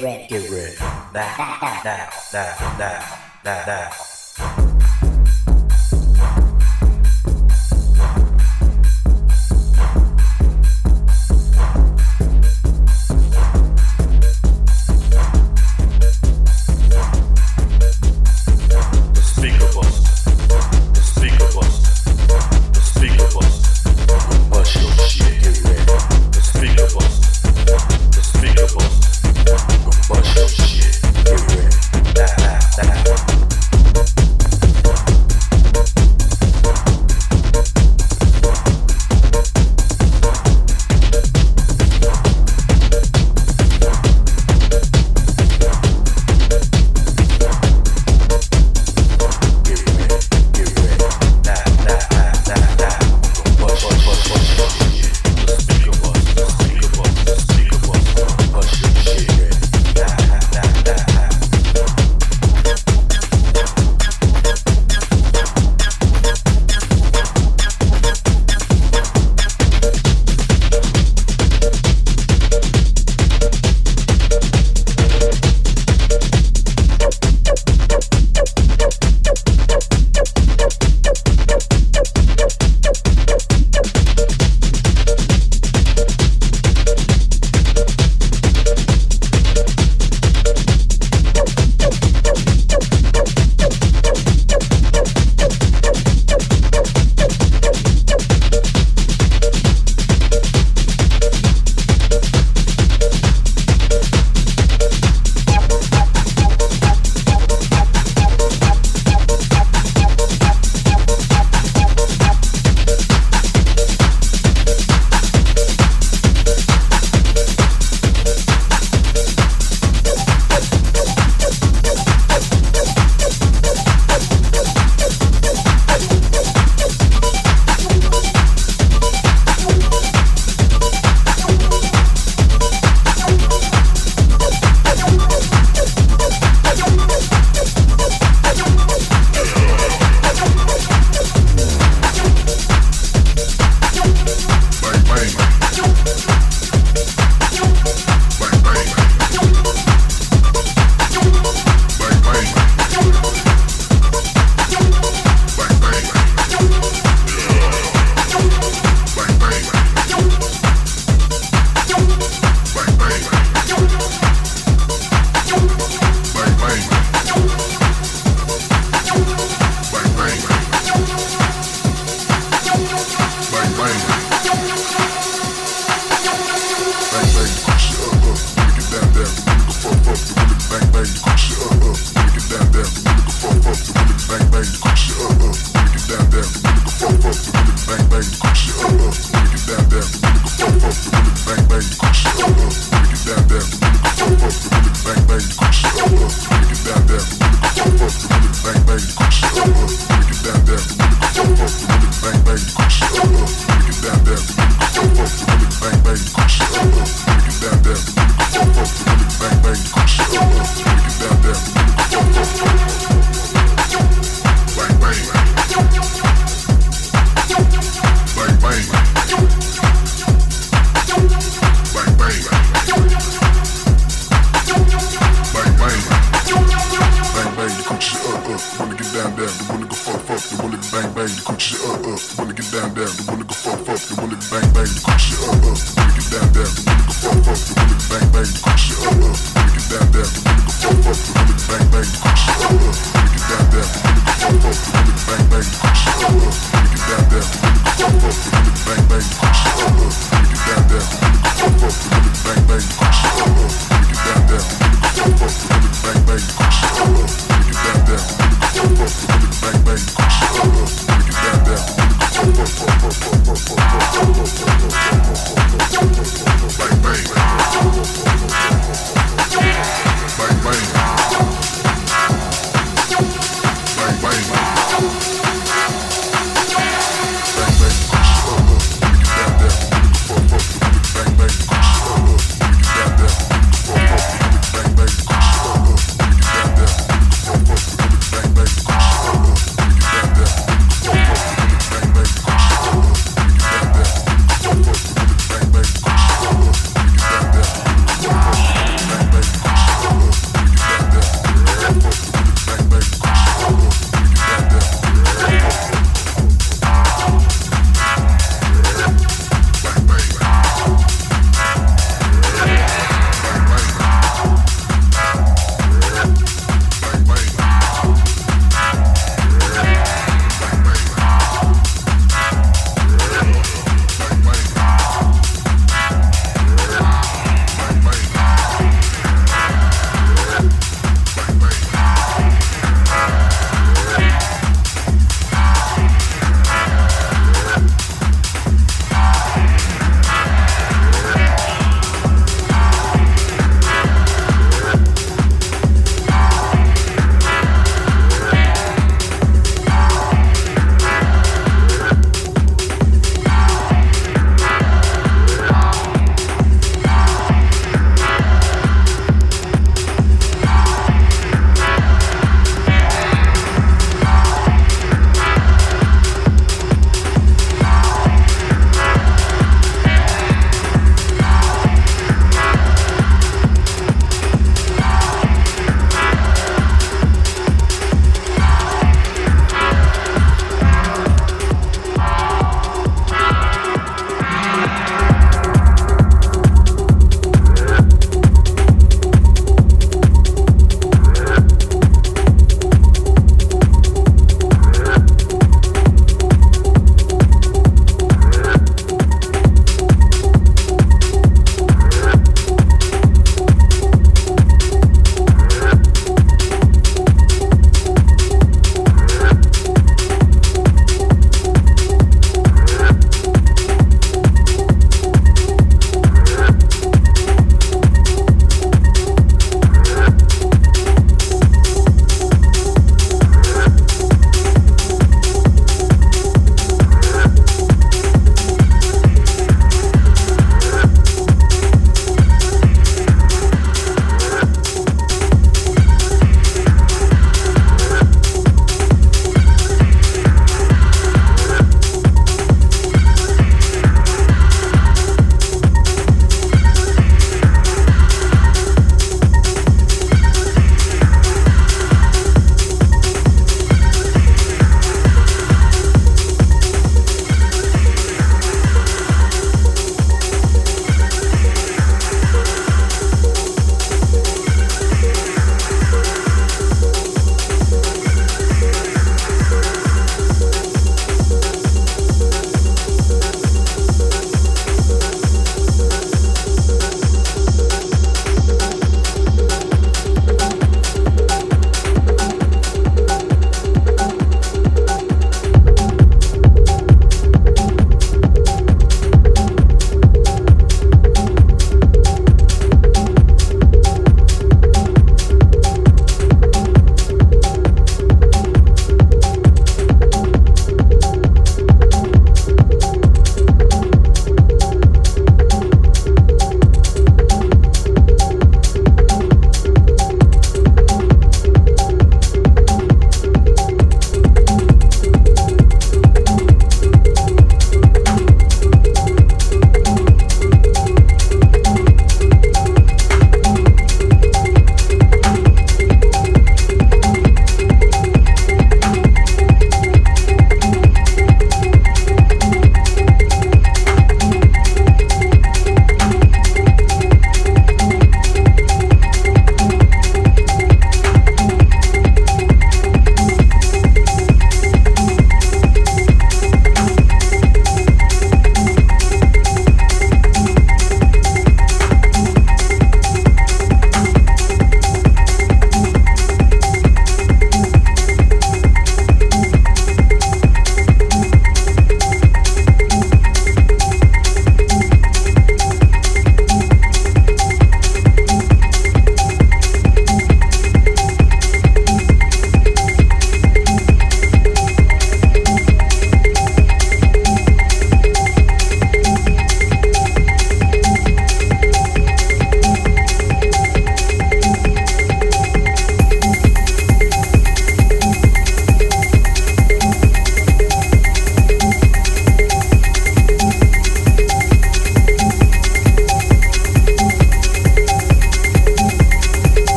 Get ready now! Now! Now! Now! Now!